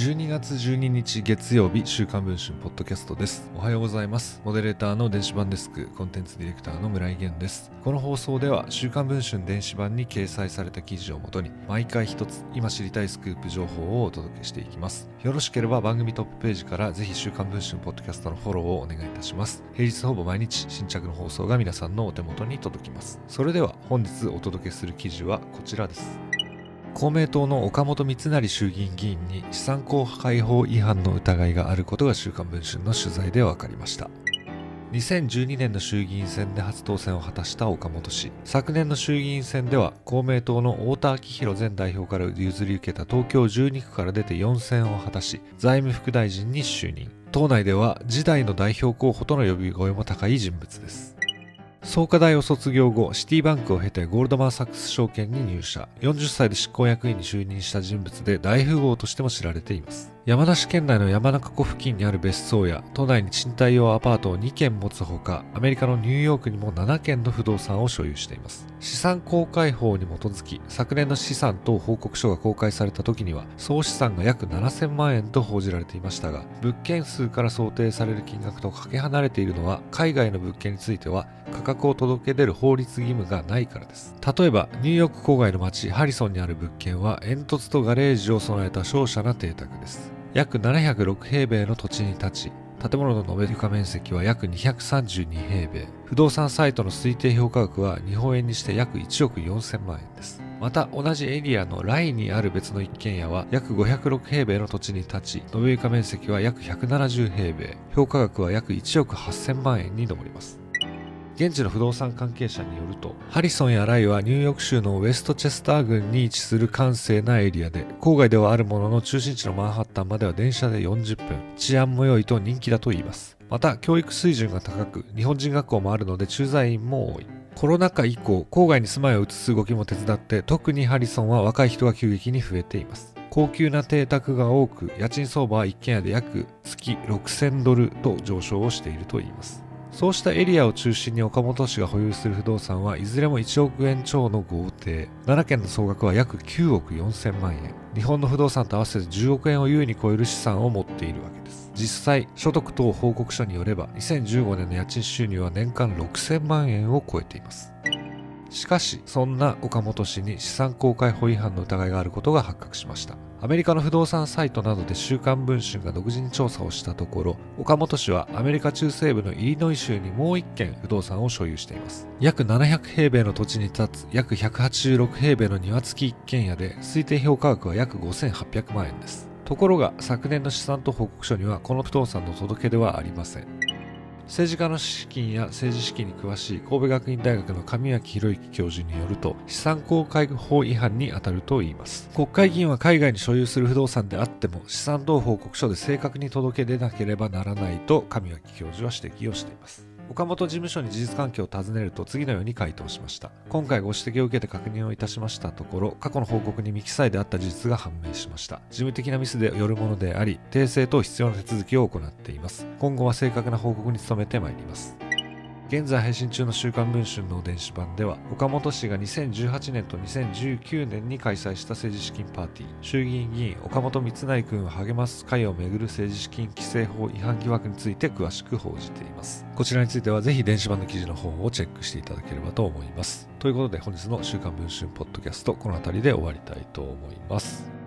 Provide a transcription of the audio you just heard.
12月12日月曜日週刊文春ポッドキャストです。おはようございます。モデレーターの電子版デスクコンテンツディレクターの村井源です。この放送では週刊文春電子版に掲載された記事をもとに毎回一つ今知りたいスクープ情報をお届けしていきます。よろしければ番組トップページからぜひ週刊文春ポッドキャストのフォローをお願いいたします。平日ほぼ毎日新着の放送が皆さんのお手元に届きます。それでは本日お届けする記事はこちらです。公明党の岡本三成衆議院議員に資産公開法違反の疑いがあることが週刊文春の取材で分かりました。2012年の衆議院選で初当選を果たした岡本氏。昨年の衆議院選では公明党の太田昭弘前代表から譲り受けた東京12区から出て4選を果たし財務副大臣に就任。党内では時代の代表候補との呼び声も高い人物です。創価大を卒業後、シティバンクを経てゴールドマン・サックス証券に入社。40歳で執行役員に就任した人物で大富豪としても知られています。山梨県内の山中湖付近にある別荘や都内に賃貸用アパートを2軒持つほかアメリカのニューヨークにも7軒の不動産を所有しています。資産公開法に基づき昨年の資産等報告書が公開された時には総資産が約7000万円と報じられていましたが物件数から想定される金額とかけ離れているのは海外の物件については価格を届け出る法律義務がないからです。例えばニューヨーク郊外の町ハリソンにある物件は煙突とガレージを備えた小さな邸宅です。約706平米の土地に立ち、建物の延べ床面積は約232平米。不動産サイトの推定評価額は日本円にして約1億4000万円です。また同じエリアのラインにある別の一軒家は約506平米の土地に立ち、延べ床面積は約170平米。評価額は約1億8000万円に上ります。現地の不動産関係者によると、ハリソンやライはニューヨーク州のウェストチェスター郡に位置する閑静なエリアで、郊外ではあるものの中心地のマンハッタンまでは電車で40分、治安も良いと人気だと言います。また、教育水準が高く、日本人学校もあるので駐在員も多い。コロナ禍以降、郊外に住まいを移す動きも手伝って、特にハリソンは若い人が急激に増えています。高級な邸宅が多く、家賃相場は一軒家で約月6000ドルと上昇をしているといいます。そうしたエリアを中心に岡本氏が保有する不動産はいずれも1億円超の豪邸。7件の総額は約9億4000万円。日本の不動産と合わせて10億円を優位に超える資産を持っているわけです。実際、所得等報告書によれば、2015年の家賃収入は年間6000万円を超えています。しかし、そんな岡本氏に資産公開法違反の疑いがあることが発覚しました。アメリカの不動産サイトなどで週刊文春が独自に調査をしたところ、岡本氏はアメリカ中西部のイリノイ州にもう一軒不動産を所有しています。約700平米の土地に立つ約186平米の庭付き一軒家で推定評価額は約5800万円です。ところが昨年の資産と報告書にはこの不動産の届け出はありません。政治家の資金や政治資金に詳しい神戸学院大学の神脇博之教授によると資産公開法違反に当たるといいます。国会議員は海外に所有する不動産であっても資産等報告書で正確に届け出なければならないと神脇教授は指摘をしています。岡本事務所に事実関係を尋ねると次のように回答しました。今回ご指摘を受けて確認をいたしましたところ過去の報告に未記載であった事実が判明しました。事務的なミスでよるものであり訂正等必要な手続きを行っています。今後は正確な報告に努めてまいります。現在配信中の週刊文春の電子版では岡本氏が2018年と2019年に開催した政治資金パーティー。衆議院議員岡本光成君を励ます会をめぐる政治資金規正法違反疑惑について詳しく報じています。こちらについてはぜひ電子版の記事の方をチェックしていただければと思います。ということで本日の週刊文春ポッドキャストこの辺りで終わりたいと思います。